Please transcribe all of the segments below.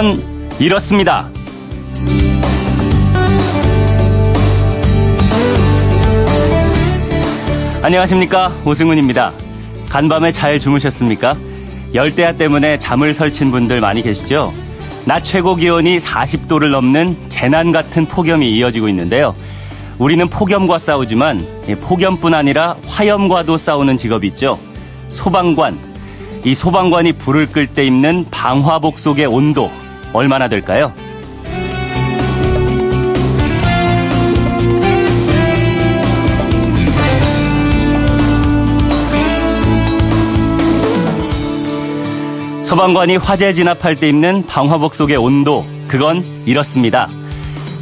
그건 이렇습니다. 안녕하십니까 오승훈입니다. 간밤에 잘 주무셨습니까? 열대야 때문에 잠을 설친 분들 많이 계시죠? 낮 최고 기온이 40도를 넘는 재난 같은 폭염이 이어지고 있는데요. 우리는 폭염과 싸우지만 폭염뿐 아니라 화염과도 싸우는 직업이 있죠. 소방관. 이 소방관이 불을 끌 때 입는 방화복 속의 온도 얼마나 될까요? 소방관이 화재 진압할 때 입는 방화복 속의 온도, 그건 이렇습니다.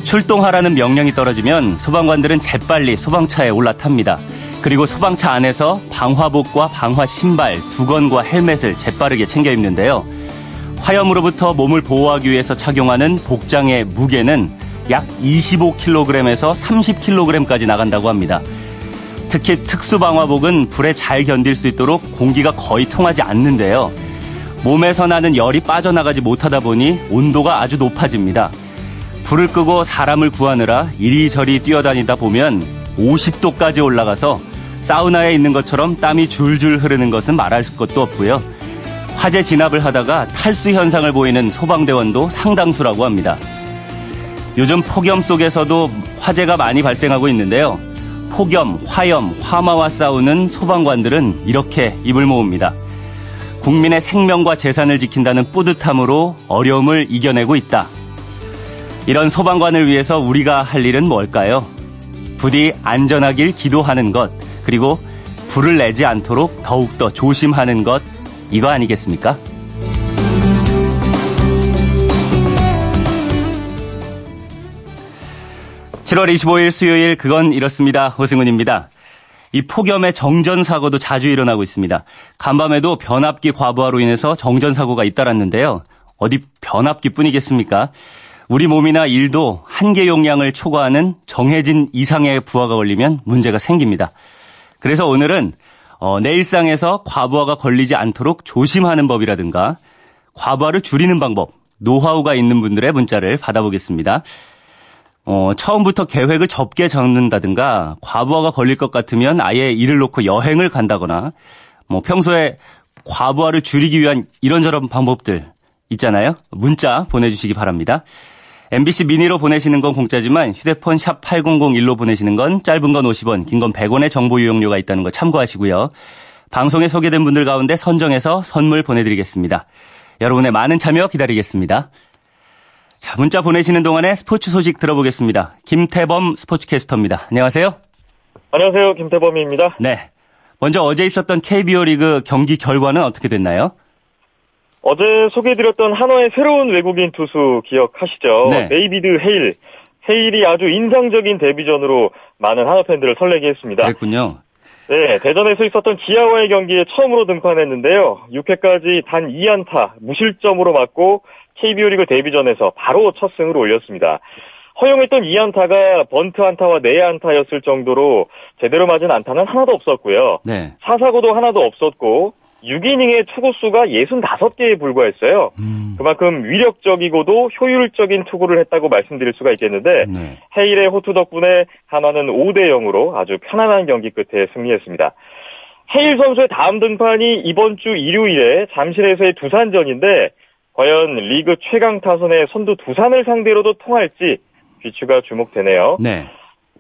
출동하라는 명령이 떨어지면 소방관들은 재빨리 소방차에 올라탑니다. 그리고 소방차 안에서 방화복과 방화 신발, 두건과 헬멧을 재빠르게 챙겨 입는데요. 화염으로부터 몸을 보호하기 위해서 착용하는 복장의 무게는 약 25kg에서 30kg까지 나간다고 합니다. 특히 특수방화복은 불에 잘 견딜 수 있도록 공기가 거의 통하지 않는데요. 몸에서 나는 열이 빠져나가지 못하다 보니 온도가 아주 높아집니다. 불을 끄고 사람을 구하느라 이리저리 뛰어다니다 보면 50도까지 올라가서 사우나에 있는 것처럼 땀이 줄줄 흐르는 것은 말할 것도 없고요. 화재 진압을 하다가 탈수 현상을 보이는 소방대원도 상당수라고 합니다. 요즘 폭염 속에서도 화재가 많이 발생하고 있는데요. 폭염, 화염, 화마와 싸우는 소방관들은 이렇게 입을 모읍니다. 국민의 생명과 재산을 지킨다는 뿌듯함으로 어려움을 이겨내고 있다. 이런 소방관을 위해서 우리가 할 일은 뭘까요? 부디 안전하길 기도하는 것, 그리고 불을 내지 않도록 더욱더 조심하는 것, 이거 아니겠습니까? (7월 25일) 수요일 그건 이렇습니다 호승훈입니다 이 폭염의 정전 사고도 자주 일어나고 있습니다. 간밤에도 변압기 과부하로 인해서 정전 사고가 잇따랐는데요. 어디 변압기뿐이겠습니까? 우리 몸이나 일도 한계 용량을 초과하는 정해진 이상의 부하가 걸리면 문제가 생깁니다. 그래서 오늘은 어, 내 일상에서 과부하가 걸리지 않도록 조심하는 법이라든가 과부하를 줄이는 방법, 노하우가 있는 분들의 문자를 받아보겠습니다. 어, 처음부터 계획을 접게 적는다든가 과부하가 걸릴 것 같으면 아예 일을 놓고 여행을 간다거나 뭐 평소에 과부하를 줄이기 위한 이런저런 방법들 있잖아요. 문자 보내주시기 바랍니다. MBC 미니로 보내시는 건 공짜지만 휴대폰 샵 8001로 보내시는 건 짧은 건 50원, 긴 건 100원의 정보 이용료가 있다는 거 참고하시고요. 방송에 소개된 분들 가운데 선정해서 선물 보내드리겠습니다. 여러분의 많은 참여 기다리겠습니다. 자, 문자 보내시는 동안에 스포츠 소식 들어보겠습니다. 김태범 스포츠캐스터입니다. 안녕하세요. 안녕하세요. 김태범입니다. 네. 먼저 어제 있었던 KBO 리그 경기 결과는 어떻게 됐나요? 어제 소개해드렸던 한화의 새로운 외국인 투수 기억하시죠? 네. 데이비드 헤일. 헤일이 아주 인상적인 데뷔전으로 많은 한화 팬들을 설레게 했습니다. 그랬군요. 네, 대전에서 있었던 기아와의 경기에 처음으로 등판했는데요. 6회까지 단 2안타, 무실점으로 막고 KBO 리그 데뷔전에서 바로 첫 승을 올렸습니다. 허용했던 2안타가 번트 안타와 내야 안타였을 정도로 제대로 맞은 안타는 하나도 없었고요. 네. 사사고도 하나도 없었고 6이닝의 투구수가 65개에 불과했어요. 음. 그만큼 위력적이고도 효율적인 투구를 했다고 말씀드릴 수가 있겠는데 네. 헤일의 호투 덕분에 하나는 5대 0으로 아주 편안한 경기 끝에 승리했습니다. 헤일 선수의 다음 등판이 이번 주 일요일에 잠실에서의 두산전인데 과연 리그 최강 타선의 선두 두산을 상대로도 통할지 귀추가 주목되네요. 네.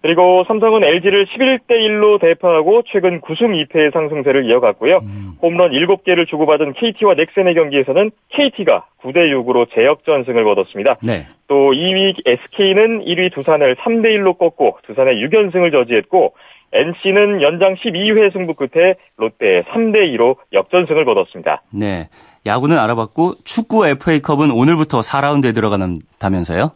그리고 삼성은 LG를 11대 1로 대파하고 최근 9승 2패의 상승세를 이어갔고요. 음. 홈런 7개를 주고받은 KT와 넥센의 경기에서는 KT가 9대 6으로 제역전승을 거뒀습니다. 네. 또 2위 SK는 1위 두산을 3대 1로 꺾고 두산의 6연승을 저지했고 NC는 연장 12회 승부 끝에 롯데의 3대 2로 역전승을 거뒀습니다. 네. 야구는 알아봤고 축구 FA컵은 오늘부터 4라운드에 들어간다면서요?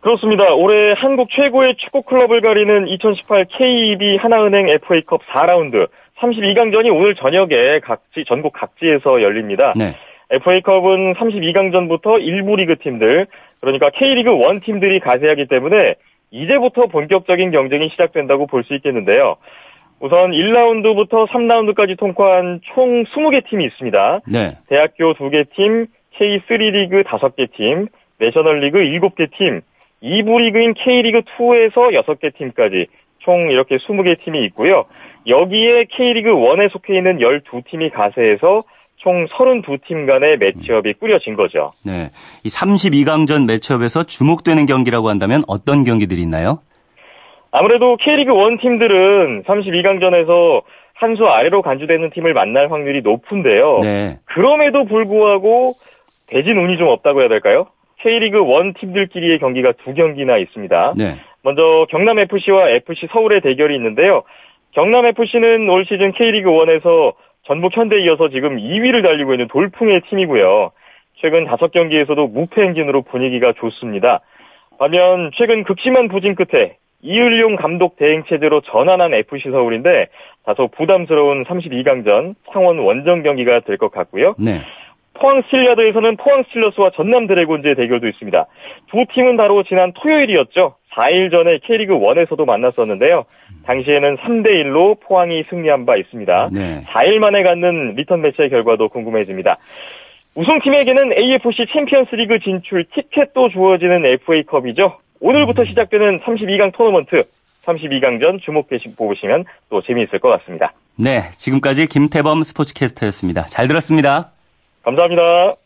그렇습니다. 올해 한국 최고의 축구 클럽을 가리는 2018 KEB 하나은행 FA컵 4라운드 32강전이 오늘 저녁에 각지 전국 각지에서 열립니다. 네. FA컵은 32강전부터 일부 리그 팀들 그러니까 K리그 1 팀들이 가세하기 때문에 이제부터 본격적인 경쟁이 시작된다고 볼 수 있겠는데요. 우선 1라운드부터 3라운드까지 통과한 총 20개 팀이 있습니다. 네. 대학교 2개 팀, K3 리그 5개 팀, 내셔널리그 7개 팀, 2부 리그인 K리그 2에서 6개 팀까지 총 이렇게 20개 팀이 있고요. 여기에 K리그 1에 속해 있는 12팀이 가세해서 총 32팀 간의 매치업이 꾸려진 거죠. 네. 이 32강전 매치업에서 주목되는 경기라고 한다면 어떤 경기들이 있나요? 아무래도 K리그 1 팀들은 32강전에서 한 수 아래로 간주되는 팀을 만날 확률이 높은데요. 네. 그럼에도 불구하고 대진 운이 좀 없다고 해야 될까요? K리그 1 팀들끼리의 경기가 두 경기나 있습니다. 네. 먼저 경남FC와 FC 서울의 대결이 있는데요. 경남FC는 올 시즌 K리그 1에서 전북 현대에 이어서 지금 2위를 달리고 있는 돌풍의 팀이고요. 최근 5경기에서도 무패 행진으로 분위기가 좋습니다. 반면 최근 극심한 부진 끝에 이을용 감독 대행 체제로 전환한 FC 서울인데 다소 부담스러운 32강전 창원 원정 경기가 될 것 같고요. 네. 포항 스틸야드에서는 포항 스틸러스와 전남 드래곤즈의 대결도 있습니다. 두 팀은 바로 지난 토요일이었죠. 4일 전에 K리그 1에서도 만났었는데요. 당시에는 3대 1로 포항이 승리한 바 있습니다. 네. 4일 만에 갖는 리턴 매치의 결과도 궁금해집니다. 우승팀에게는 AFC 챔피언스 리그 진출 티켓도 주어지는 FA컵이죠. 오늘부터 시작되는 32강 토너먼트 32강전 주목해 보시면 또 재미있을 것 같습니다. 네. 지금까지 김태범 스포츠캐스터였습니다. 잘 들었습니다. 감사합니다.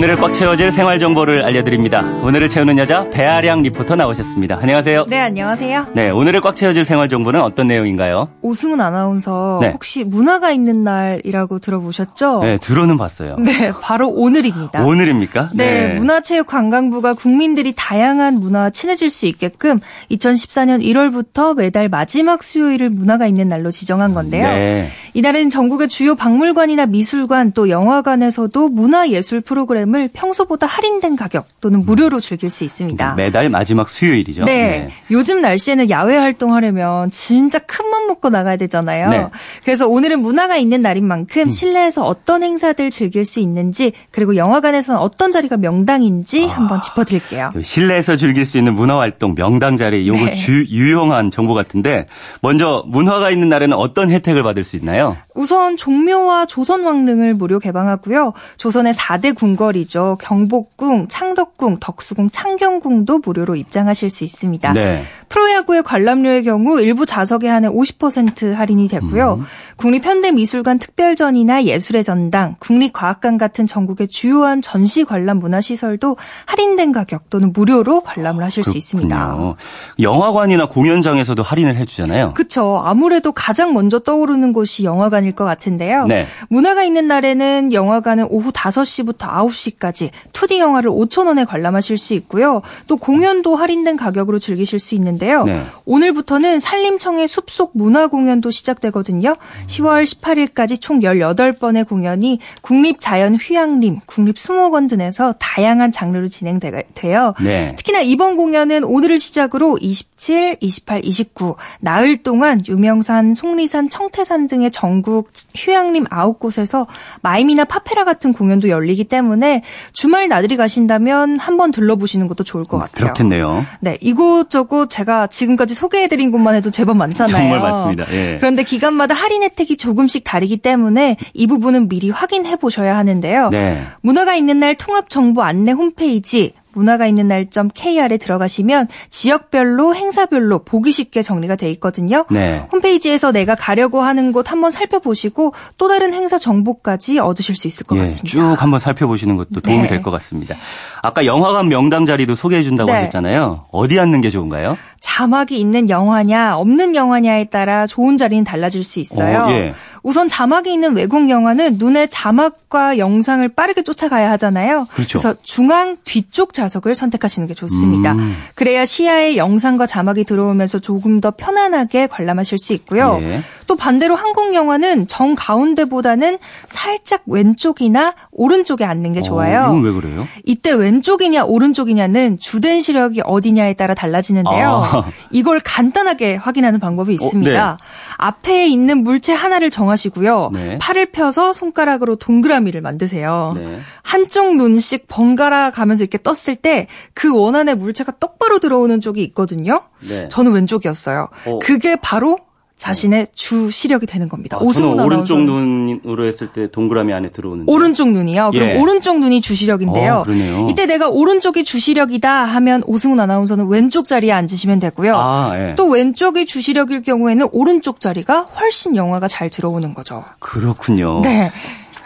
오늘을 꽉 채워질 생활 정보를 알려드립니다. 오늘을 채우는 여자 배아량 리포터 나오셨습니다. 안녕하세요. 네, 안녕하세요. 네, 오늘을 꽉 채워질 생활 정보는 어떤 내용인가요? 오승훈 아나운서 네. 혹시 문화가 있는 날이라고 들어보셨죠? 네, 들어는 봤어요. 네, 바로 오늘입니다. 오늘입니까? 네, 문화체육관광부가 국민들이 다양한 문화와 친해질 수 있게끔 2014년 1월부터 매달 마지막 수요일을 문화가 있는 날로 지정한 건데요. 네. 이날은 전국의 주요 박물관이나 미술관 또 영화관에서도 문화예술 프로그램을 평소보다 할인된 가격 또는 무료로 즐길 수 있습니다. 매달 마지막 수요일이죠. 네. 요즘 날씨에는 야외 활동하려면 진짜 큰 맘 먹고 나가야 되잖아요. 네. 그래서 오늘은 문화가 있는 날인 만큼 음. 실내에서 어떤 행사들 즐길 수 있는지 그리고 영화관에서는 어떤 자리가 명당인지 아. 한번 짚어드릴게요. 실내에서 즐길 수 있는 문화 활동 명당 자리 요거 네. 주, 유용한 정보 같은데 먼저 문화가 있는 날에는 어떤 혜택을 받을 수 있나요? 있잖아요. 우선 종묘와 조선왕릉을 무료 개방하고요. 조선의 4대 궁궐이죠. 경복궁, 창덕궁, 덕수궁, 창경궁도 무료로 입장하실 수 있습니다. 네. 프로야구의 관람료의 경우 일부 좌석에 한해 50% 할인이 됐고요. 음. 국립현대미술관 특별전이나 예술의 전당, 국립과학관 같은 전국의 주요한 전시 관람 문화시설도 할인된 가격 또는 무료로 관람을 하실 수 있습니다. 그렇군요. 영화관이나 공연장에서도 할인을 해주잖아요. 그쵸. 아무래도 가장 먼저 떠오르는 곳이 영화관일 것 같은데요. 네. 문화가 있는 날에는 영화관은 오후 5시부터 9시까지 2D 영화를 5,000원에 관람하실 수 있고요. 또 공연도 할인된 가격으로 즐기실 수 있는데요. 네. 오늘부터는 산림청의 숲속 문화 공연도 시작되거든요. 10월 18일까지 총 18번의 공연이 국립자연휴양림, 국립수목원 등에서 다양한 장르로 진행돼요. 네. 특히나 이번 공연은 오늘을 시작으로 27, 28, 29 나흘 동안 유명산, 속리산, 청태산 등의 전국 휴양림 9곳에서 마임이나 파페라 같은 공연도 열리기 때문에 주말 나들이 가신다면 한번 들러보시는 것도 좋을 것 같아요. 그렇겠네요. 네, 이곳저곳 제가 지금까지 소개해드린 곳만 해도 제법 많잖아요. 정말 많습니다. 예. 그런데 기간마다 할인 혜택이 조금씩 다르기 때문에 이 부분은 미리 확인해 보셔야 하는데요. 네. 문화가 있는 날 통합 정보 안내 홈페이지 문화가 있는 날.kr에 들어가시면 지역별로 행사별로 보기 쉽게 정리가 돼 있거든요. 네. 홈페이지에서 내가 가려고 하는 곳 한번 살펴보시고 또 다른 행사 정보까지 얻으실 수 있을 것 예, 같습니다. 쭉 한번 살펴보시는 것도 도움이 네. 될것 같습니다. 아까 영화관 명당 자리도 소개해 준다고 네. 하셨잖아요. 어디 앉는 게 좋은가요? 자막이 있는 영화냐 없는 영화냐에 따라 좋은 자리는 달라질 수 있어요. 어, 예. 우선 자막이 있는 외국 영화는 눈에 자막과 영상을 빠르게 쫓아가야 하잖아요. 그렇죠. 래서 중앙 뒤쪽 좌석을 선택하시는 게 좋습니다. 음. 그래야 시야에 영상과 자막이 들어오면서 조금 더 편안하게 관람하실 수 있고요. 예. 또 반대로 한국 영화는 정 가운데보다는 살짝 왼쪽이나 오른쪽에 앉는 게 좋아요. 어, 왜 그래요? 이때 왼쪽이냐 오른쪽이냐는 주된 시력이 어디냐에 따라 달라지는데요. 아. 이걸 간단하게 확인하는 방법이 있습니다. 네. 앞에 있는 물체 하나를 정하시면 정하시고요. 네. 팔을 펴서 손가락으로 동그라미를 만드세요. 네. 한쪽 눈씩 번갈아 가면서 이렇게 떴을 때 그 원안에 물체가 똑바로 들어오는 쪽이 있거든요. 네. 저는 왼쪽이었어요. 어. 그게 바로 자신의 주 시력이 되는 겁니다. 아, 저는 오승훈 오른쪽 아나운서는 눈으로 했을 때 동그라미 안에 들어오는데. 오른쪽 눈이요. 그럼 예. 오른쪽 눈이 주 시력인데요. 어, 그러네요. 이때 내가 오른쪽이 주 시력이다 하면 오승훈 아나운서는 왼쪽 자리에 앉으시면 되고요. 아, 예. 또 왼쪽이 주 시력일 경우에는 오른쪽 자리가 훨씬 영화가 잘 들어오는 거죠. 그렇군요. 네.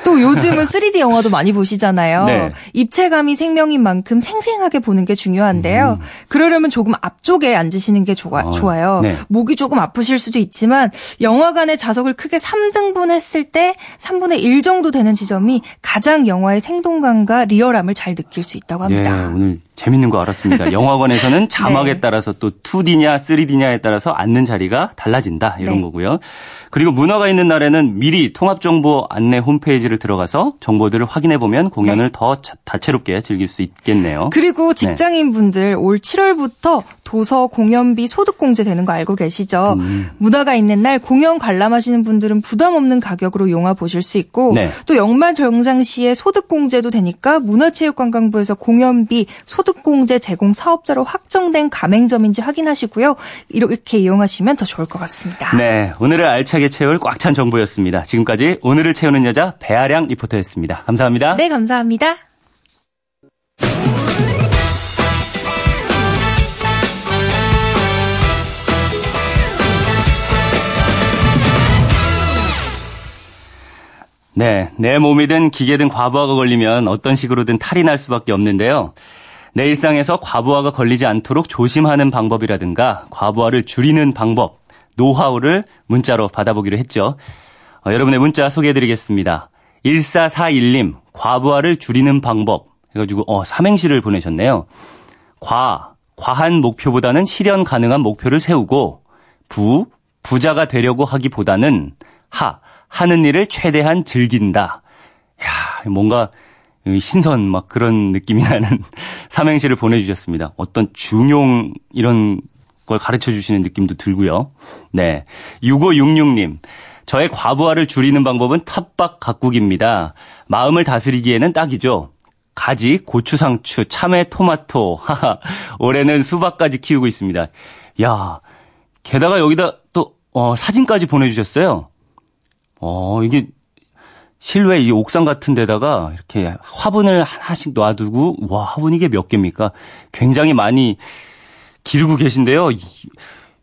또 요즘은 3D 영화도 많이 보시잖아요. 네. 입체감이 생명인 만큼 생생하게 보는 게 중요한데요. 그러려면 조금 앞쪽에 앉으시는 게 좋아, 음. 아, 좋아요. 네. 목이 조금 아프실 수도 있지만 영화관의 좌석을 크게 3등분 했을 때 3분의 1 정도 되는 지점이 가장 영화의 생동감과 리얼함을 잘 느낄 수 있다고 예, 합니다. 오늘 재밌는 거 알았습니다. 영화관에서는 자막에 네. 따라서 또 2D냐 3D냐에 따라서 앉는 자리가 달라진다 이런 네. 거고요. 그리고 문화가 있는 날에는 미리 통합정보 안내 홈페이지를 들어가서 정보들을 확인해 보면 공연을 더 자- 다채롭게 즐길 수 있겠네요. 그리고 직장인분들 올 7월부터 도서 공연비 소득 공제 되는 거 알고 계시죠? 음. 문화가 있는 날 공연 관람하시는 분들은 부담 없는 가격으로 영화 보실 수 있고 네. 또 연말 정장시에 소득 공제도 되니까 문화체육관광부에서 공연비 소득 공제 제공 사업자로 확정된 가맹점인지 확인하시고요. 이렇게 이용하시면 더 좋을 것 같습니다. 네, 오늘을 알차게 채울 꽉 찬 정보였습니다. 지금까지 오늘을 채우는 여자 배아량 리포터였습니다. 감사합니다. 네, 감사합니다. 네, 내 몸이든 기계든 과부하가 걸리면 어떤 식으로든 탈이 날 수밖에 없는데요. 내 일상에서 과부하가 걸리지 않도록 조심하는 방법이라든가 과부하를 줄이는 방법, 노하우를 문자로 받아보기로 했죠. 어, 여러분의 문자 소개해드리겠습니다. 1441님, 과부하를 줄이는 방법 해가지고 어, 삼행시를 보내셨네요. 과, 과한 목표보다는 실현 가능한 목표를 세우고 부, 부자가 되려고 하기보다는 하, 하는 일을 최대한 즐긴다. 야, 뭔가 신선 막 그런 느낌이 나는 삼행시를 보내주셨습니다. 어떤 중용 이런 걸 가르쳐 주시는 느낌도 들고요. 네. 6566님. 저의 과부하를 줄이는 방법은 텃밭 가꾸기입니다. 마음을 다스리기에는 딱이죠. 가지, 고추, 상추, 참외, 토마토. 하하. 올해는 수박까지 키우고 있습니다. 야, 게다가 여기다 또 어, 사진까지 보내 주셨어요. 어, 이게 실외 이 옥상 같은 데다가 이렇게 화분을 하나씩 놔두고 와 화분 이게 몇 개입니까? 굉장히 많이 기르고 계신데요. 이,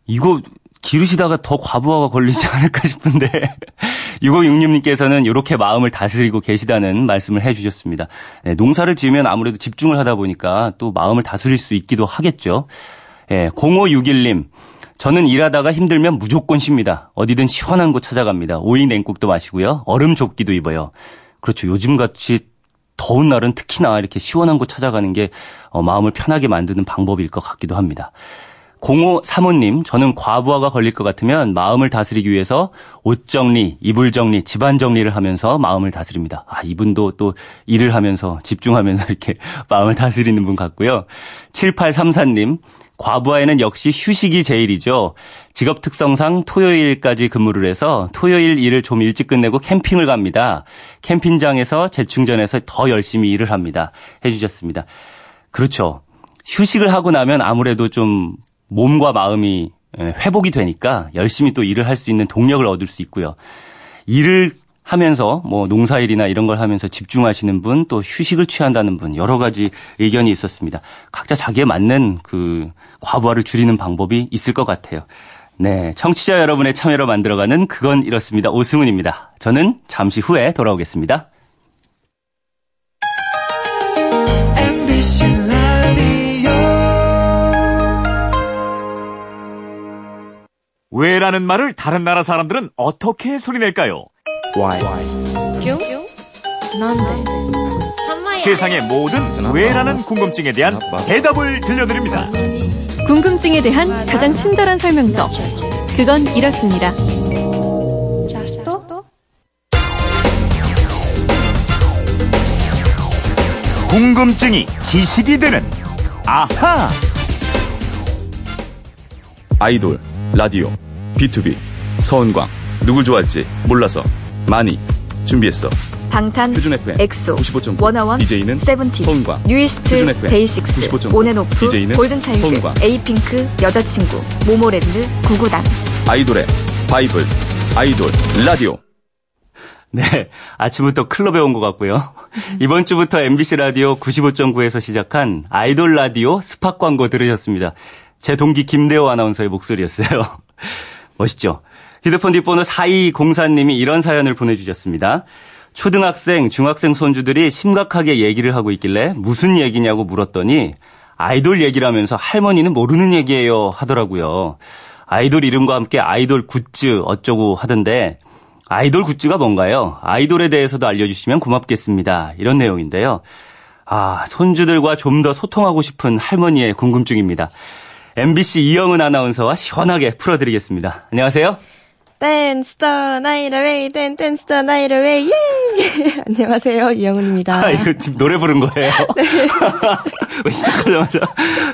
이거 기르시다가 더 과부하가 걸리지 않을까 싶은데 6566님께서는 이렇게 마음을 다스리고 계시다는 말씀을 해주셨습니다. 네, 농사를 지으면 아무래도 집중을 하다 보니까 또 마음을 다스릴 수 있기도 하겠죠. 예, 0561님. 저는 일하다가 힘들면 무조건 쉽니다. 어디든 시원한 곳 찾아갑니다. 오이 냉국도 마시고요. 얼음 조끼도 입어요. 그렇죠. 요즘같이 더운 날은 특히나 이렇게 시원한 곳 찾아가는 게 어, 마음을 편하게 만드는 방법일 것 같기도 합니다. 05 사모님, 저는 과부하가 걸릴 것 같으면 마음을 다스리기 위해서 옷 정리, 이불 정리, 집안 정리를 하면서 마음을 다스립니다. 아, 이분도 또 일을 하면서 집중하면서 이렇게 마음을 다스리는 분 같고요. 7834님, 과부하에는 역시 휴식이 제일이죠. 직업 특성상 토요일까지 근무를 해서 토요일 일을 좀 일찍 끝내고 캠핑을 갑니다. 캠핑장에서 재충전해서 더 열심히 일을 합니다. 해주셨습니다. 그렇죠. 휴식을 하고 나면 아무래도 좀 몸과 마음이 회복이 되니까 열심히 또 일을 할 수 있는 동력을 얻을 수 있고요. 일을 하면서 뭐 농사일이나 이런 걸 하면서 집중하시는 분 또 휴식을 취한다는 분 여러 가지 의견이 있었습니다. 각자 자기에 맞는 그 과부하를 줄이는 방법이 있을 것 같아요. 네, 청취자 여러분의 참여로 만들어가는 그건 이렇습니다. 오승훈입니다. 저는 잠시 후에 돌아오겠습니다. 왜라는 말을 다른 나라 사람들은 어떻게 소리낼까요? 세상의 모든 왜라는 궁금증에 대한 대답을 들려드립니다. 궁금증에 대한 가장 친절한 설명서. 그건 이렇습니다. 궁금증이 지식이 되는 아하! 아이돌, 라디오, B2B, 서은광, 누굴 좋아할지 몰라서 많이 준비했어. 방탄, 표준 FM 엑소, 95.9 워너원, DJ는 세븐틴, 서은광 뉴이스트, FM 데이식스, 95.9 온앤오프, DJ는 골든차일드, 에이핑크, 여자친구, 모모랜드, 구구단. 아이돌의 바이블 아이돌 라디오 네, 아침부터 클럽에 온 것 같고요. 이번 주부터 MBC 라디오 95.9에서 시작한 아이돌 라디오 스팟 광고 들으셨습니다. 제 동기 김대호 아나운서의 목소리였어요. 멋있죠? 휴대폰 뒷번호 4204님이 이런 사연을 보내주셨습니다. 초등학생, 중학생 손주들이 심각하게 얘기를 하고 있길래 무슨 얘기냐고 물었더니 아이돌 얘기라면서 할머니는 모르는 얘기예요 하더라고요. 아이돌 이름과 함께 아이돌 굿즈 어쩌고 하던데 아이돌 굿즈가 뭔가요? 아이돌에 대해서도 알려주시면 고맙겠습니다. 이런 내용인데요. 아, 손주들과 좀 더 소통하고 싶은 할머니의 궁금증입니다. MBC 이영은 아나운서와 시원하게 풀어드리겠습니다. 안녕하세요. Dance the night away dan dance the night away yeah 안녕하세요 이영은입니다. 아, 이거 지금 노래 부른 거예요? 네. 시작하자마자.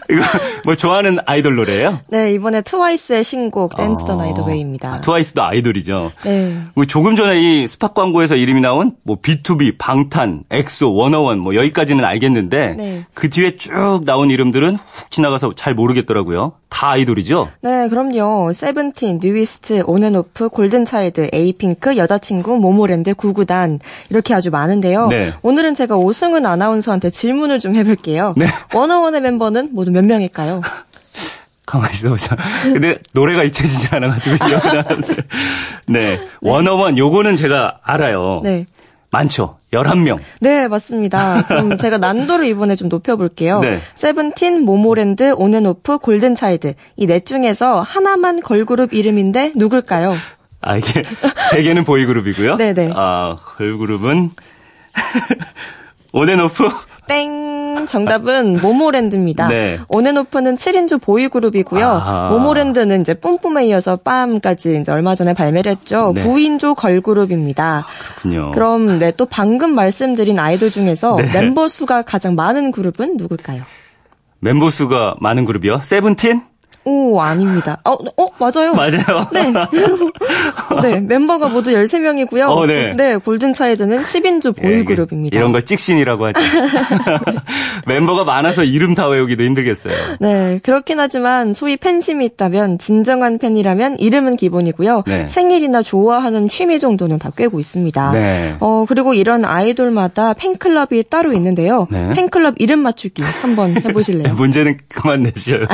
이거 뭐 좋아하는 아이돌 노래예요? 네 이번에 트와이스의 신곡 Dance The Night Away입니다. 아, 트와이스도 아이돌이죠. 네. 뭐 조금 전에 이 스팟 광고에서 이름이 나온 뭐 BTOB, 방탄, 엑소, 워너원 뭐 여기까지는 알겠는데 네. 그 뒤에 쭉 나온 이름들은 훅 지나가서 잘 모르겠더라고요. 다 아이돌이죠? 네 그럼요. 세븐틴, 뉴이스트, 온앤오프, 골든차일드, 에이핑크, 여자친구, 모모랜드, 구구단 이렇게 아주 많은데요. 네. 오늘은 제가 오승은 아나운서한테 질문을 좀 해볼게요. 네. 워너원의 멤버는 모두 몇 명일까요? 가만히 있어보자. 근데 노래가 잊혀지지 않아가지고 기억나면서. 네. 워너원 요거는 제가 알아요. 네. 많죠. 11명. 네, 맞습니다. 그럼 제가 난도를 이번에 좀 높여볼게요. 네. 세븐틴, 모모랜드, 온앤오프, 골든차일드. 이 넷 중에서 하나만 걸그룹 이름인데 누굴까요? 아, 이게 세 개는 보이그룹이고요. 네네. 아, 걸그룹은 온앤오프? 땡! 정답은 모모랜드입니다. 네. 온앤오프는 7인조 보이그룹이고요. 아하. 모모랜드는 이제 뿜뿜에 이어서 빰까지 이제 얼마 전에 발매를 했죠. 네. 9인조 걸그룹입니다. 그렇군요. 그럼 네, 또 방금 말씀드린 아이돌 중에서 네. 멤버 수가 가장 많은 그룹은 누굴까요? 멤버 수가 많은 그룹이요. 세븐틴? 오, 아닙니다. 어, 어, 맞아요. 맞아요. 네. 네, 멤버가 모두 13명이고요. 어, 네. 골든차일드는 10인조 보이그룹입니다. 이런 걸 찍신이라고 하죠. 멤버가 많아서 이름 다 외우기도 힘들겠어요. 네, 그렇긴 하지만 소위 팬심이 있다면 진정한 팬이라면 이름은 기본이고요. 네. 생일이나 좋아하는 취미 정도는 다 꿰고 있습니다. 네. 어, 그리고 이런 아이돌마다 팬클럽이 따로 있는데요. 네. 팬클럽 이름 맞추기 한번 해보실래요? 문제는 그만 내셔요.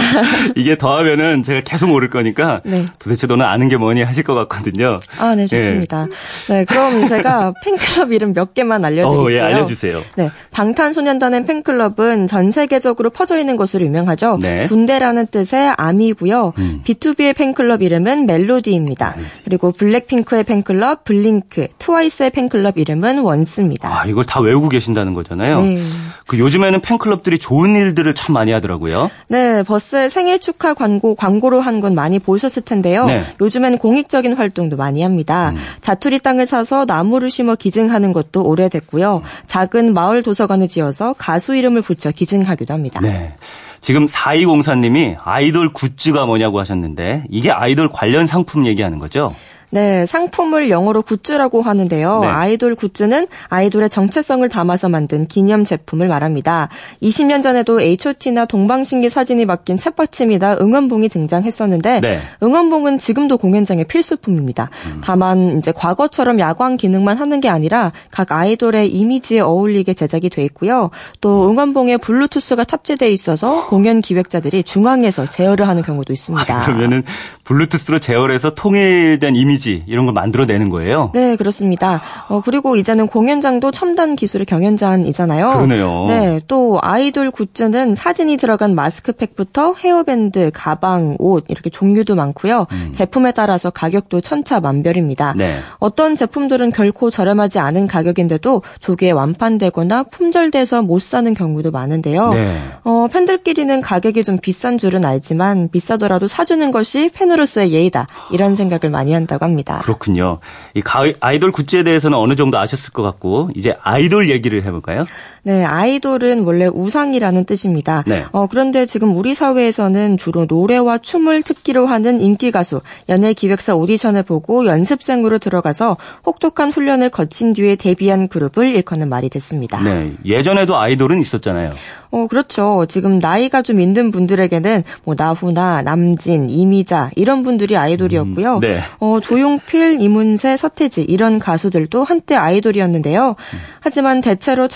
이게 더 하면은 제가 계속 모를 거니까 네. 도대체 너는 아는 게 뭐니 하실 것 같거든요. 아, 네, 좋습니다. 네, 그럼 제가 팬클럽 이름 몇 개만 알려드릴게요. 어, 예, 알려주세요. 네, 방탄소년단의 팬클럽은 전 세계적으로 퍼져 있는 것으로 유명하죠. 네. 군대라는 뜻의 아미고요. 음. BTOB의 팬클럽 이름은 멜로디입니다. 그리고 블랙핑크의 팬클럽 블링크, 트와이스의 팬클럽 이름은 원스입니다. 아, 이걸 다 외우고 계신다는 거잖아요. 네. 그 요즘에는 팬클럽들이 좋은 일들을 참 많이 하더라고요. 네, 버스의 생일 축하 광고, 광고로 한 건 많이 보셨을 텐데요. 네. 요즘엔 공익적인 활동도 많이 합니다. 음. 자투리 땅을 사서 나무를 심어 기증하는 것도 오래됐고요. 작은 마을 도서관을 지어서 가수 이름을 붙여 기증하기도 합니다. 네. 지금 4204님이 아이돌 굿즈가 뭐냐고 하셨는데 이게 아이돌 관련 상품 얘기하는 거죠? 네, 상품을 영어로 굿즈라고 하는데요. 네. 아이돌 굿즈는 아이돌의 정체성을 담아서 만든 기념 제품을 말합니다. 20년 전에도 H.O.T나 동방신기 사진이 바뀐 책받침이나 응원봉이 등장했었는데 네. 응원봉은 지금도 공연장의 필수품입니다. 음. 다만 이제 과거처럼 야광 기능만 하는 게 아니라 각 아이돌의 이미지에 어울리게 제작이 돼 있고요. 또 응원봉에 블루투스가 탑재돼 있어서 공연 기획자들이 중앙에서 제어를 하는 경우도 있습니다. 아, 그러면은 블루투스로 제어해서 통일된 이미지 이런 걸 만들어내는 거예요? 네, 그렇습니다. 어, 그리고 이제는 공연장도 첨단 기술의 경연장이잖아요. 그러네요. 네, 또 아이돌 굿즈는 사진이 들어간 마스크팩부터 헤어밴드, 가방, 옷 이렇게 종류도 많고요. 제품에 따라서 가격도 천차만별입니다. 음. 네. 어떤 제품들은 결코 저렴하지 않은 가격인데도 조기에 완판되거나 품절돼서 못 사는 경우도 많은데요. 네. 어, 팬들끼리는 가격이 좀 비싼 줄은 알지만 비싸더라도 사주는 것이 팬으로서의 예의다. 이런 생각을 많이 한다고 합니다. 그렇군요. 이 아이돌 굿즈에 대해서는 어느 정도 아셨을 것 같고 이제 아이돌 얘기를 해볼까요? 네, 아이돌은 원래 우상이라는 뜻입니다. 네. 어, 그런데 지금 우리 사회에서는 주로 노래와 춤을 특기로 하는 인기 가수, 연예 기획사 오디션을 보고 연습생으로 들어가서 혹독한 훈련을 거친 뒤에 데뷔한 그룹을 일컫는 말이 됐습니다. 네, 예전에도 아이돌은 있었잖아요. 어, 그렇죠. 지금 나이가 좀 있는 분들에게는 뭐 나훈아, 남진, 이미자 이런 분들이 아이돌이었고요. 음, 네. 어, 조용필, 이문세, 서태지 이런 가수들도 한때 아이돌이었는데요. 음. 하지만 대체로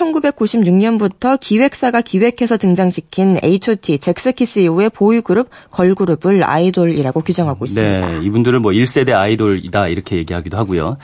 1996년부터 기획사가 기획해서 등장시킨 H.O.T, 잭스키스 이후의 보이그룹, 걸그룹을 아이돌이라고 규정하고 있습니다. 네, 이분들을 뭐 1세대 아이돌이다 이렇게 얘기하기도 하고요.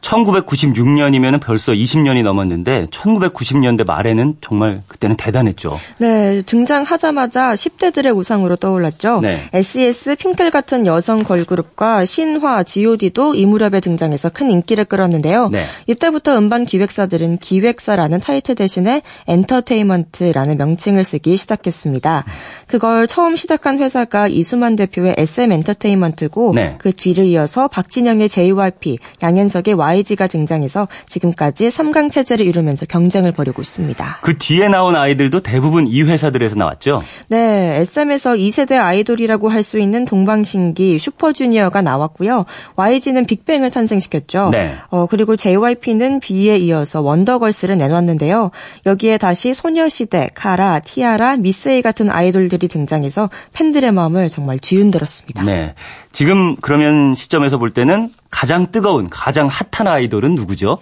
1996년이면 벌써 20년이 넘었는데 1990년대 말에는 정말 그때는 대단했죠. 네, 등장하자마자 10대들의 우상으로 떠올랐죠. 네. SES, 핑클 같은 여성 걸그룹과 신화, G.O.D도 이 무렵에 등장해서 큰 인기를 끌었는데요. 네. 이때부터 음반 기획사들은 기획사라는 타이틀 대신에 엔터테인먼트라는 명칭을 쓰기 시작했습니다. 그걸 처음 시작한 회사가 이수만 대표의 SM 엔터테인먼트고 네. 그 뒤를 이어서 박진영의 JYP, 양현석의 YG가 등장해서 지금까지 3강 체제를 이루면서 경쟁을 벌이고 있습니다. 그 뒤에 나온 아이들도 대부분 대부분 이 회사들에서 나왔죠? 네, SM에서 2세대 아이돌이라고 할 수 있는 동방신기, 슈퍼주니어가 나왔고요. YG는 빅뱅을 탄생시켰죠. 네. 어, 그리고 JYP는 B에 이어서 원더걸스를 내놨는데요. 여기에 다시 소녀시대, 카라, 티아라, 미스에이 같은 아이돌들이 등장해서 팬들의 마음을 정말 뒤흔들었습니다. 네. 지금 그러면 시점에서 볼 때는 가장 뜨거운, 가장 핫한 아이돌은 누구죠?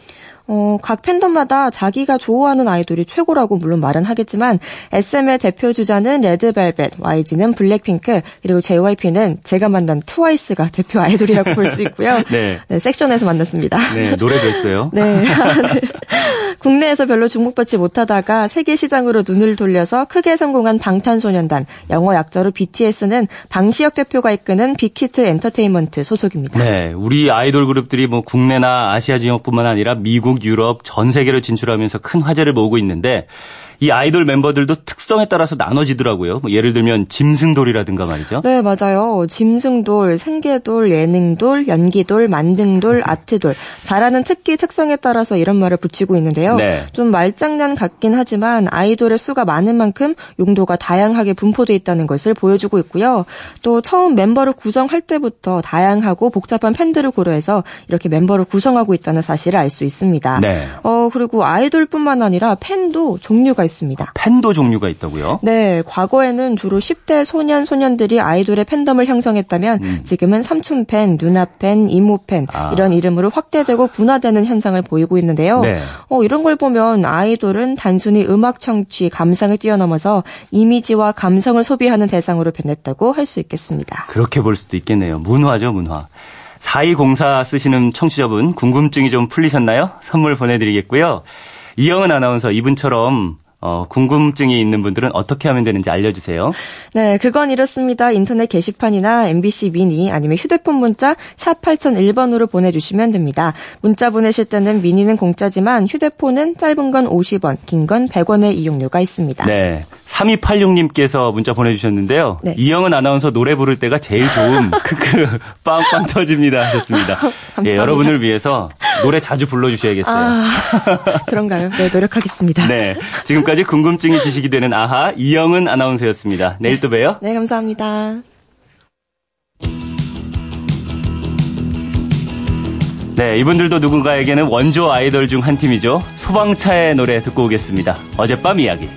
어, 각 팬덤마다 자기가 좋아하는 아이돌이 최고라고 물론 말은 하겠지만 SM의 대표 주자는 레드벨벳, YG는 블랙핑크, 그리고 JYP는 제가 만난 트와이스가 대표 아이돌이라고 볼 수 있고요. 네. 네. 섹션에서 만났습니다. 네, 노래도 했어요. 네. 네. 국내에서 별로 주목받지 못하다가 세계 시장으로 눈을 돌려서 크게 성공한 방탄소년단, 영어 약자로 BTS는 방시혁 대표가 이끄는 빅히트 엔터테인먼트 소속입니다. 네, 우리 아이돌 그룹들이 뭐 국내나 아시아 지역뿐만 아니라 미국 미국, 유럽, 전 세계로 진출하면서 큰 화제를 모으고 있는데 이 아이돌 멤버들도 특성에 따라서 나눠지더라고요. 뭐 예를 들면 짐승돌이라든가 말이죠. 네, 맞아요. 짐승돌, 생계돌, 예능돌, 연기돌, 만등돌, 아트돌. 잘하는 특기 특성에 따라서 이런 말을 붙이고 있는데요. 네. 좀 말장난 같긴 하지만 아이돌의 수가 많은 만큼 용도가 다양하게 분포되어 있다는 것을 보여주고 있고요. 또 처음 멤버를 구성할 때부터 다양하고 복잡한 팬들을 고려해서 이렇게 멤버를 구성하고 있다는 사실을 알 수 있습니다. 네. 어, 그리고 아이돌뿐만 아니라 팬도 종류가 있습니다. 팬도 종류가 있다고요? 네, 과거에는 주로 10대 소년 소년들이 아이돌의 팬덤을 형성했다면 음. 지금은 삼촌 팬, 누나 팬, 이모 팬 아. 이런 이름으로 확대되고 분화되는 현상을 보이고 있는데요. 네. 어, 이런 걸 보면 아이돌은 단순히 음악 청취, 감상을 뛰어넘어서 이미지와 감성을 소비하는 대상으로 변했다고 할 수 있겠습니다. 그렇게 볼 수도 있겠네요. 문화죠, 문화. 4204 쓰시는 청취자분 궁금증이 좀 풀리셨나요? 선물 보내드리겠고요. 이영은 아나운서 이분처럼 어, 궁금증이 있는 분들은 어떻게 하면 되는지 알려주세요. 네, 그건 이렇습니다. 인터넷 게시판이나 MBC 미니 아니면 휴대폰 문자 샵 8001번으로 보내주시면 됩니다. 문자 보내실 때는 미니는 공짜지만 휴대폰은 짧은 건 50원, 긴 건 100원의 이용료가 있습니다. 네. 3286님께서 문자 보내주셨는데요. 네. 이영은 아나운서 노래 부를 때가 제일 좋음. 크크 빵빵 터집니다 하셨습니다. 예, 여러분을 위해서 노래 자주 불러주셔야겠어요. 아, 그런가요? 네, 노력하겠습니다. 네. 지금까지 궁금증이 지식이 되는 아하 이영은 아나운서였습니다. 내일 또 봬요. 네, 감사합니다. 네, 이분들도 누군가에게는 원조 아이돌 중 한 팀이죠. 소방차의 노래 듣고 오겠습니다. 어젯밤 이야기.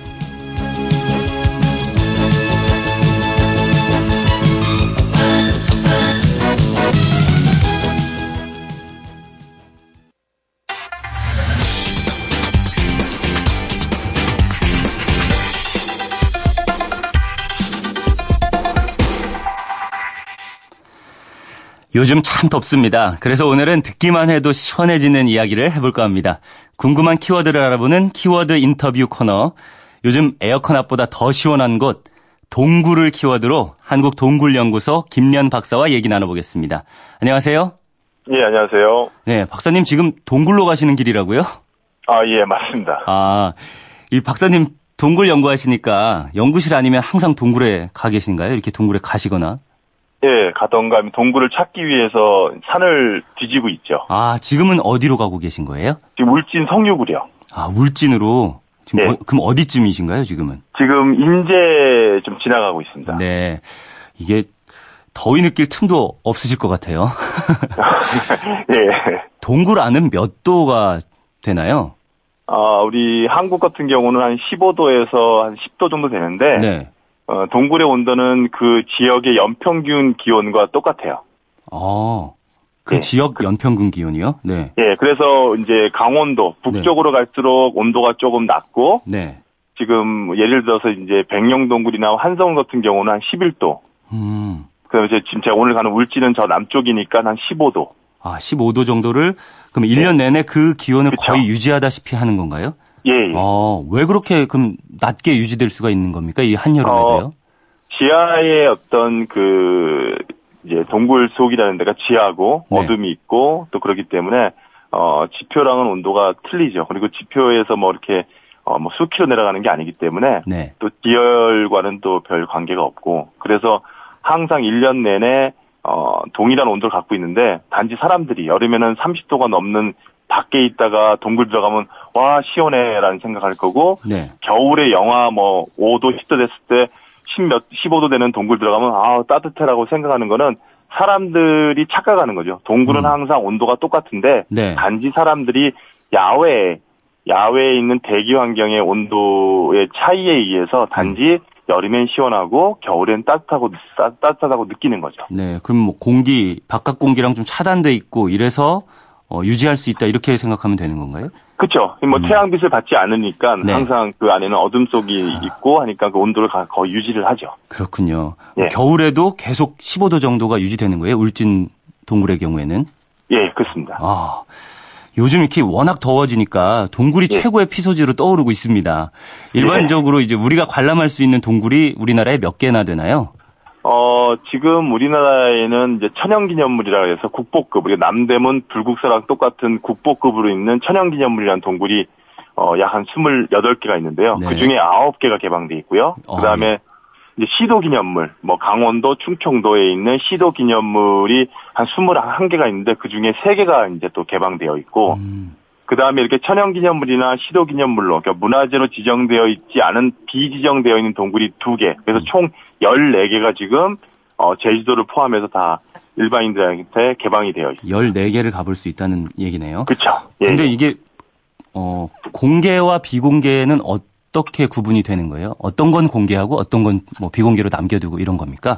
요즘 참 덥습니다. 그래서 오늘은 듣기만 해도 시원해지는 이야기를 해볼까 합니다. 궁금한 키워드를 알아보는 키워드 인터뷰 코너. 요즘 에어컨 앞보다 더 시원한 곳, 동굴을 키워드로 한국 동굴연구소 김련 박사와 얘기 나눠보겠습니다. 안녕하세요. 예, 안녕하세요. 네, 박사님 지금 동굴로 가시는 길이라고요? 아, 예, 맞습니다. 아, 이 박사님 동굴 연구하시니까 연구실 아니면 항상 동굴에 가 계신가요? 이렇게 동굴에 가시거나? 예, 가던가 동굴을 찾기 위해서 산을 뒤지고 있죠. 아, 지금은 어디로 가고 계신 거예요? 지금 울진 성유구려. 아, 울진으로. 지금 네. 어- 그럼 어디쯤이신가요, 지금은? 지금 인제 좀 지나가고 있습니다. 네. 이게 더위 느낄 틈도 없으실 것 같아요. 예. 동굴 안은 몇 도가 되나요? 아, 우리 한국 같은 경우는 한 15도에서 한 10도 정도 되는데, 네. 어, 동굴의 온도는 그 지역의 연평균 기온과 똑같아요. 어. 그 네. 지역 연평균 기온이요? 네. 예, 그래서 이제 강원도, 북쪽으로 갈수록 온도가 조금 낮고, 네. 지금 예를 들어서 이제 백령동굴이나 한성울 같은 경우는 한 11도. 음. 그다음에 이제 지금 제가 오늘 가는 울진은 저 남쪽이니까 한 15도. 아, 15도 정도를 그럼 1년 내내 그 기온을 네. 그쵸. 거의 유지하다시피 하는 건가요? 예, 예. 어, 왜 그렇게 그럼 낮게 유지될 수가 있는 겁니까? 이 한여름에도요? 어, 지하의 어떤 그 이제 동굴 속이라는 데가 지하고 네. 어둠이 있고 또 그렇기 때문에 어 지표랑은 온도가 틀리죠. 그리고 지표에서 뭐 이렇게 어뭐 수키로 내려가는 게 아니기 때문에 네. 또 지열과는 또 별 관계가 없고 그래서 항상 1년 내내 어 동일한 온도를 갖고 있는데 단지 사람들이 여름에는 30도가 넘는 밖에 있다가 동굴 들어가면 와 시원해라는 생각할 거고 네. 겨울에 영하 뭐 5도 10도 됐을 때 10몇 15도 되는 동굴 들어가면 아 따뜻해라고 생각하는 거는 사람들이 착각하는 거죠. 동굴은 음. 항상 온도가 똑같은데 네. 단지 사람들이 야외에 야외에 있는 대기 환경의 온도의 차이에 의해서 단지 여름엔 시원하고 겨울엔 따뜻하고 따, 따뜻하다고 느끼는 거죠. 네. 그럼 뭐 공기, 바깥 공기랑 좀 차단돼 있고 이래서 어, 유지할 수 있다 이렇게 생각하면 되는 건가요? 그렇죠. 뭐 태양빛을 받지 않으니까 음. 네. 항상 그 안에는 어둠 속이 있고 하니까 그 온도를 가- 거의 유지를 하죠. 그렇군요. 예. 겨울에도 계속 15도 정도가 유지되는 거예요? 울진 동굴의 경우에는? 예, 그렇습니다. 아, 요즘 이렇게 워낙 더워지니까 동굴이 예. 최고의 피소지로 떠오르고 있습니다. 일반적으로 이제 우리가 관람할 수 있는 동굴이 우리나라에 몇 개나 되나요? 어, 지금 우리나라에는 이제 천연기념물이라 해서 국보급, 우리 남대문 불국사랑 똑같은 국보급으로 있는 천연기념물이라는 동굴이 어, 약 한 28개가 있는데요. 네. 그 중에 9개가 개방돼 있고요. 어, 그 다음에 이제 시도기념물, 뭐 강원도, 충청도에 있는 시도기념물이 한 21개가 있는데 그 중에 3개가 이제 또 개방되어 있고, 음, 그 다음에 이렇게 천연기념물이나 시도기념물로, 그러니까 문화재로 지정되어 있지 않은 비지정되어 있는 동굴이 2개, 그래서 총 14개가 지금, 어, 제주도를 포함해서 다 일반인들한테 개방이 되어 있습니다. 14개를 가볼 수 있다는 얘기네요. 그쵸. 예. 근데 이게 어, 공개와 비공개는 어떻게 구분이 되는 거예요? 어떤 건 공개하고 어떤 건 뭐 비공개로 남겨두고 이런 겁니까?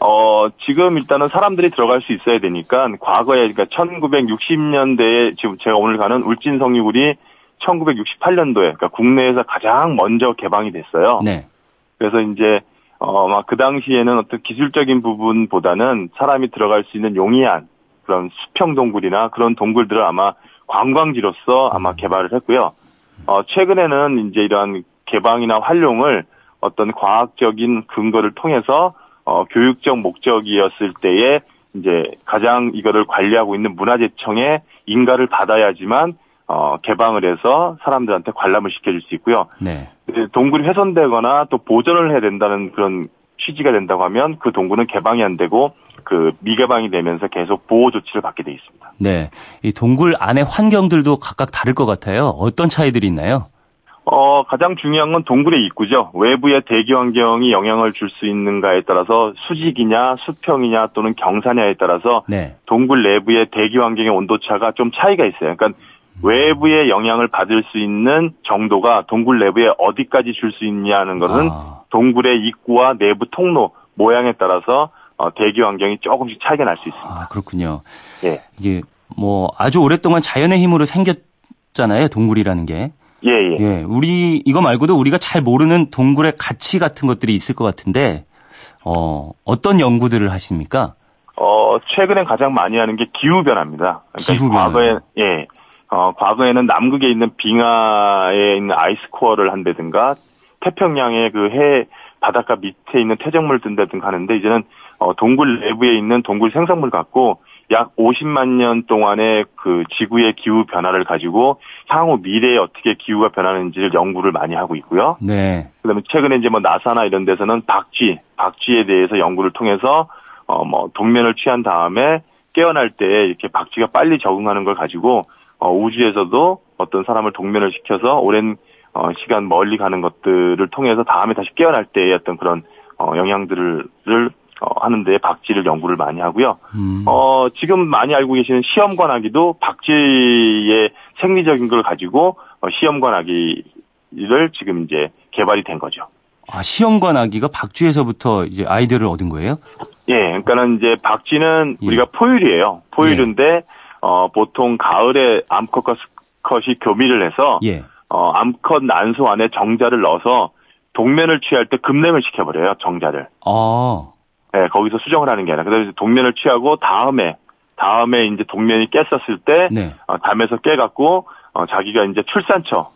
어, 지금 일단은 사람들이 들어갈 수 있어야 되니까, 과거에, 그러니까 1960년대에, 지금 제가 오늘 가는 울진 성유굴이 1968년도에, 그러니까 국내에서 가장 먼저 개방이 됐어요. 네. 그래서 이제 어 막 그 당시에는 어떤 기술적인 부분보다는 사람이 들어갈 수 있는 용이한 그런 수평 동굴이나 그런 동굴들을 아마 관광지로서 아마 개발을 했고요. 어 최근에는 이제 이러한 개방이나 활용을 어떤 과학적인 근거를 통해서 어 교육적 목적이었을 때에 이제 가장 이거를 관리하고 있는 문화재청에 인가를 받아야지만 어 개방을 해서 사람들한테 관람을 시켜줄 수 있고요. 네. 이제 동굴이 훼손되거나 또 보존을 해야 된다는 그런 취지가 된다고 하면 그 동굴은 개방이 안 되고 그 미개방이 되면서 계속 보호 조치를 받게 돼 있습니다. 네. 이 동굴 안의 환경들도 각각 다를 것 같아요. 어떤 차이들이 있나요? 어, 가장 중요한 건 동굴의 입구죠. 외부의 대기 환경이 영향을 줄 수 있는가에 따라서 수직이냐, 수평이냐 또는 경사냐에 따라서 네. 동굴 내부의 대기 환경의 온도차가 좀 차이가 있어요. 그러니까 외부의 영향을 받을 수 있는 정도가 동굴 내부에 어디까지 줄 수 있냐는 것은 아, 동굴의 입구와 내부 통로 모양에 따라서 어, 대기 환경이 조금씩 차이가 날 수 있습니다. 아, 그렇군요. 예, 이게 뭐 아주 오랫동안 자연의 힘으로 생겼잖아요. 동굴이라는 게. 예, 예. 예. 우리 이거 말고도 우리가 잘 모르는 동굴의 가치 같은 것들이 있을 것 같은데 어, 어떤 연구들을 하십니까? 어, 최근에 가장 많이 하는 게 기후 변화입니다. 그러니까 기후 변화. 과거에 예. 어, 과거에는 남극에 있는 빙하에 있는 아이스 코어를 한다든가 태평양의 그 해 바닷가 밑에 있는 퇴적물 뜬다든가 하는데 이제는 어, 동굴 내부에 있는 동굴 생성물 갖고 약 50만 년 동안의 그 지구의 기후 변화를 가지고 향후 미래에 어떻게 기후가 변하는지를 연구를 많이 하고 있고요. 네. 그다음에 최근에 이제 뭐 나사나 이런 데서는 박쥐, 박쥐에 대해서 연구를 통해서 어, 뭐, 동면을 취한 다음에 깨어날 때 이렇게 박쥐가 빨리 적응하는 걸 가지고, 어, 우주에서도 어떤 사람을 동면을 시켜서 오랜, 어, 시간 멀리 가는 것들을 통해서 다음에 다시 깨어날 때의 어떤 그런, 어, 영향들을, 어, 하는데 박쥐를 연구를 많이 하고요. 음. 어, 지금 많이 알고 계시는 시험관 아기도 박쥐의 생리적인 걸 가지고, 어, 시험관 아기를 지금 이제 개발이 된 거죠. 아, 시험관 아기가 박쥐에서부터 이제 아이디어를 얻은 거예요? 예, 그러니까는 이제 박쥐는 예. 우리가 포유류예요. 포유류인데 어 보통 가을에 암컷과 수컷이 교미를 해서 예. 어 암컷 난소 안에 정자를 넣어서 동면을 취할 때 급냉을 시켜버려요 정자를. 아, 예, 거기서 수정을 하는 게 아니라 그래서 동면을 취하고 다음에 다음에 이제 동면이 깼었을 때 네. 어, 담에서 깨갖고 어, 자기가 이제 출산처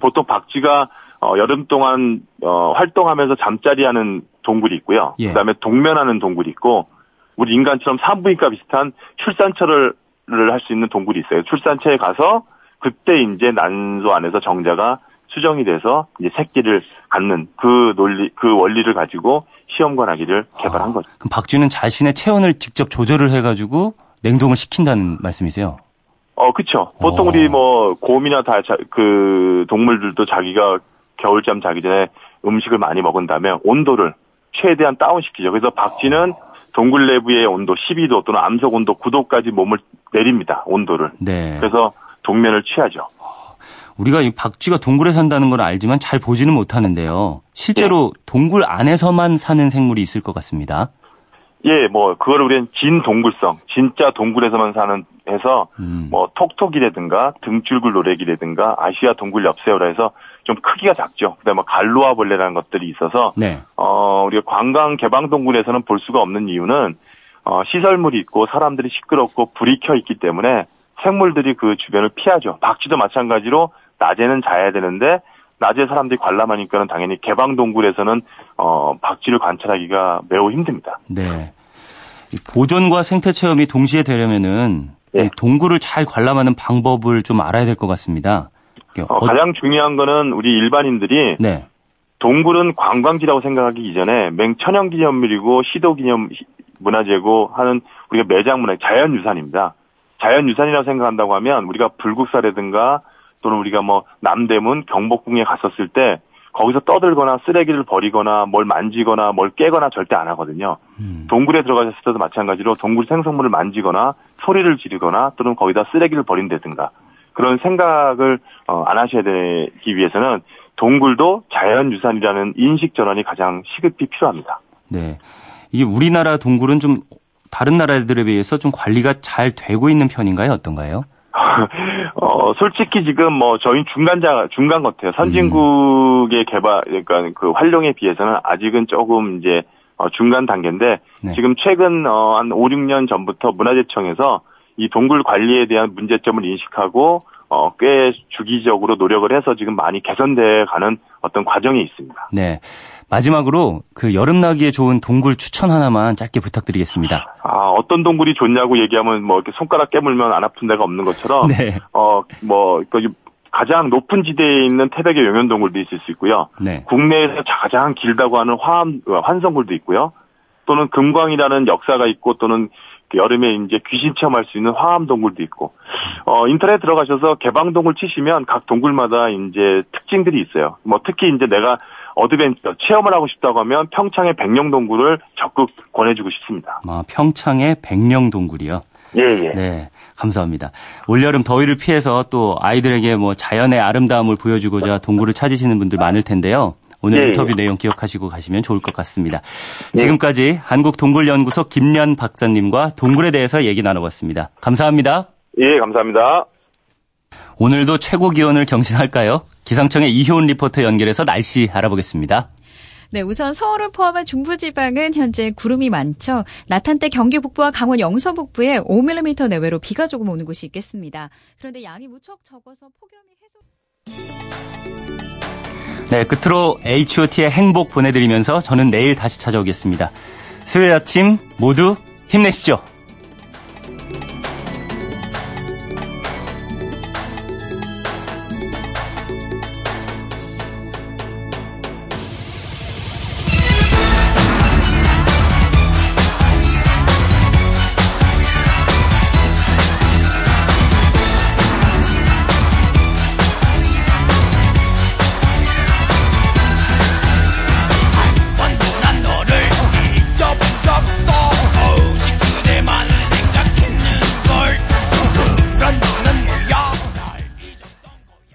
보통 박쥐가 어, 여름 동안 어, 활동하면서 잠자리하는 동굴이 있고요. 예. 그다음에 동면하는 동굴이 있고 우리 인간처럼 산부인과 비슷한 출산처를 할 수 있는 동굴이 있어요. 출산처에 가서 그때 이제 난소 안에서 정자가 수정이 돼서 이제 새끼를 갖는 그 논리 그 원리를 가지고 시험관 아기를 개발한 거죠. 그럼 박쥐는 자신의 체온을 직접 조절을 해가지고 냉동을 시킨다는 말씀이세요? 어, 그쵸. 보통 어. 우리 뭐, 곰이나 다, 자, 그, 동물들도 자기가 겨울잠 자기 전에 음식을 많이 먹은 다음에 온도를 최대한 다운시키죠. 그래서 박쥐는 동굴 내부의 온도 12도 또는 암석 온도 9도까지 몸을 내립니다. 온도를. 네. 그래서 동면을 취하죠. 우리가 이 박쥐가 동굴에 산다는 걸 알지만 잘 보지는 못하는데요. 실제로 네. 동굴 안에서만 사는 생물이 있을 것 같습니다. 예, 뭐, 그걸 우리는 진 동굴성, 진짜 동굴에서만 사는, 해서, 음. 뭐, 톡톡이라든가, 등줄굴 노래기라든가, 아시아 동굴 엽새우라 해서 좀 크기가 작죠. 그 다음에 뭐 갈로아 벌레라는 것들이 있어서, 네. 어, 우리가 관광 개방 동굴에서는 볼 수가 없는 이유는 어, 시설물이 있고 사람들이 시끄럽고 불이 켜 있기 때문에 생물들이 그 주변을 피하죠. 박쥐도 마찬가지로 낮에는 자야 되는데 낮에 사람들이 관람하니까는 당연히 개방 동굴에서는 어, 박쥐를 관찰하기가 매우 힘듭니다. 네. 이 보존과 생태 체험이 동시에 되려면은 네. 이 동굴을 잘 관람하는 방법을 좀 알아야 될 것 같습니다. 어, 어- 가장 중요한 거는 우리 일반인들이 네. 동굴은 관광지라고 생각하기 이전에 맹천연기념물이고 시도기념 문화재고 하는 우리가 매장문화 자연유산입니다. 자연유산이라고 생각한다고 하면 우리가 불국사라든가 또는 우리가 뭐 남대문 경복궁에 갔었을 때 거기서 떠들거나 쓰레기를 버리거나 뭘 만지거나 뭘 깨거나 절대 안 하거든요. 음. 동굴에 들어가셨을 때도 마찬가지로 동굴 생성물을 만지거나 소리를 지르거나 또는 거기다 쓰레기를 버린다든가 그런 생각을 어, 안 하셔야 되기 위해서는 동굴도 자연유산이라는 인식 전환이 가장 시급히 필요합니다. 네. 이게 우리나라 동굴은 좀 다른 나라들에 비해서 좀 관리가 잘 되고 있는 편인가요? 어떤가요? 어, 솔직히 지금 뭐 저희 중간자 중간 같아요. 선진국의 개발 그러니까 그 활용에 비해서는 아직은 조금 이제 어, 중간 단계인데 네. 지금 최근 어, 한 5, 6년 전부터 문화재청에서 이 동굴 관리에 대한 문제점을 인식하고 어, 꽤 주기적으로 노력을 해서 지금 많이 개선돼 가는 어떤 과정이 있습니다. 네. 마지막으로 그 여름 나기에 좋은 동굴 추천 하나만 짧게 부탁드리겠습니다. 아, 어떤 동굴이 좋냐고 얘기하면 뭐 이렇게 손가락 깨물면 안 아픈 데가 없는 것처럼 네. 어, 뭐, 그 가장 높은 지대에 있는 태백의 용현동굴도 있을 수 있고요. 네. 국내에서 가장 길다고 하는 화암, 어, 환성굴도 있고요. 또는 금광이라는 역사가 있고 또는 그 여름에 이제 귀신 체험할 수 있는 화암 동굴도 있고, 어, 인터넷 들어가셔서 개방 동굴 치시면 각 동굴마다 이제 특징들이 있어요. 뭐 특히 이제 내가 어드벤처 체험을 하고 싶다고 하면 평창의 백룡동굴을 적극 권해주고 싶습니다. 아, 평창의 백룡동굴이요. 예, 예. 네, 감사합니다. 올여름 더위를 피해서 또 아이들에게 뭐 자연의 아름다움을 보여주고자 동굴을 찾으시는 분들 많을 텐데요. 오늘 예, 인터뷰 예. 내용 기억하시고 가시면 좋을 것 같습니다. 지금까지 한국동굴연구소 김연 박사님과 동굴에 대해서 얘기 나눠봤습니다. 감사합니다. 예, 감사합니다. 오늘도 최고 기온을 경신할까요? 기상청의 이효은 리포터 연결해서 날씨 알아보겠습니다. 네, 우선 서울을 포함한 중부지방은 현재 구름이 많죠. 나탄때 경기 북부와 강원 영서 북부에 5mm 내외로 비가 조금 오는 곳이 있겠습니다. 그런데 양이 무척 적어서 폭염이 해소. 네, 끝으로 H.O.T의 행복 보내드리면서 저는 내일 다시 찾아오겠습니다. 수요일 아침 모두 힘내십시오.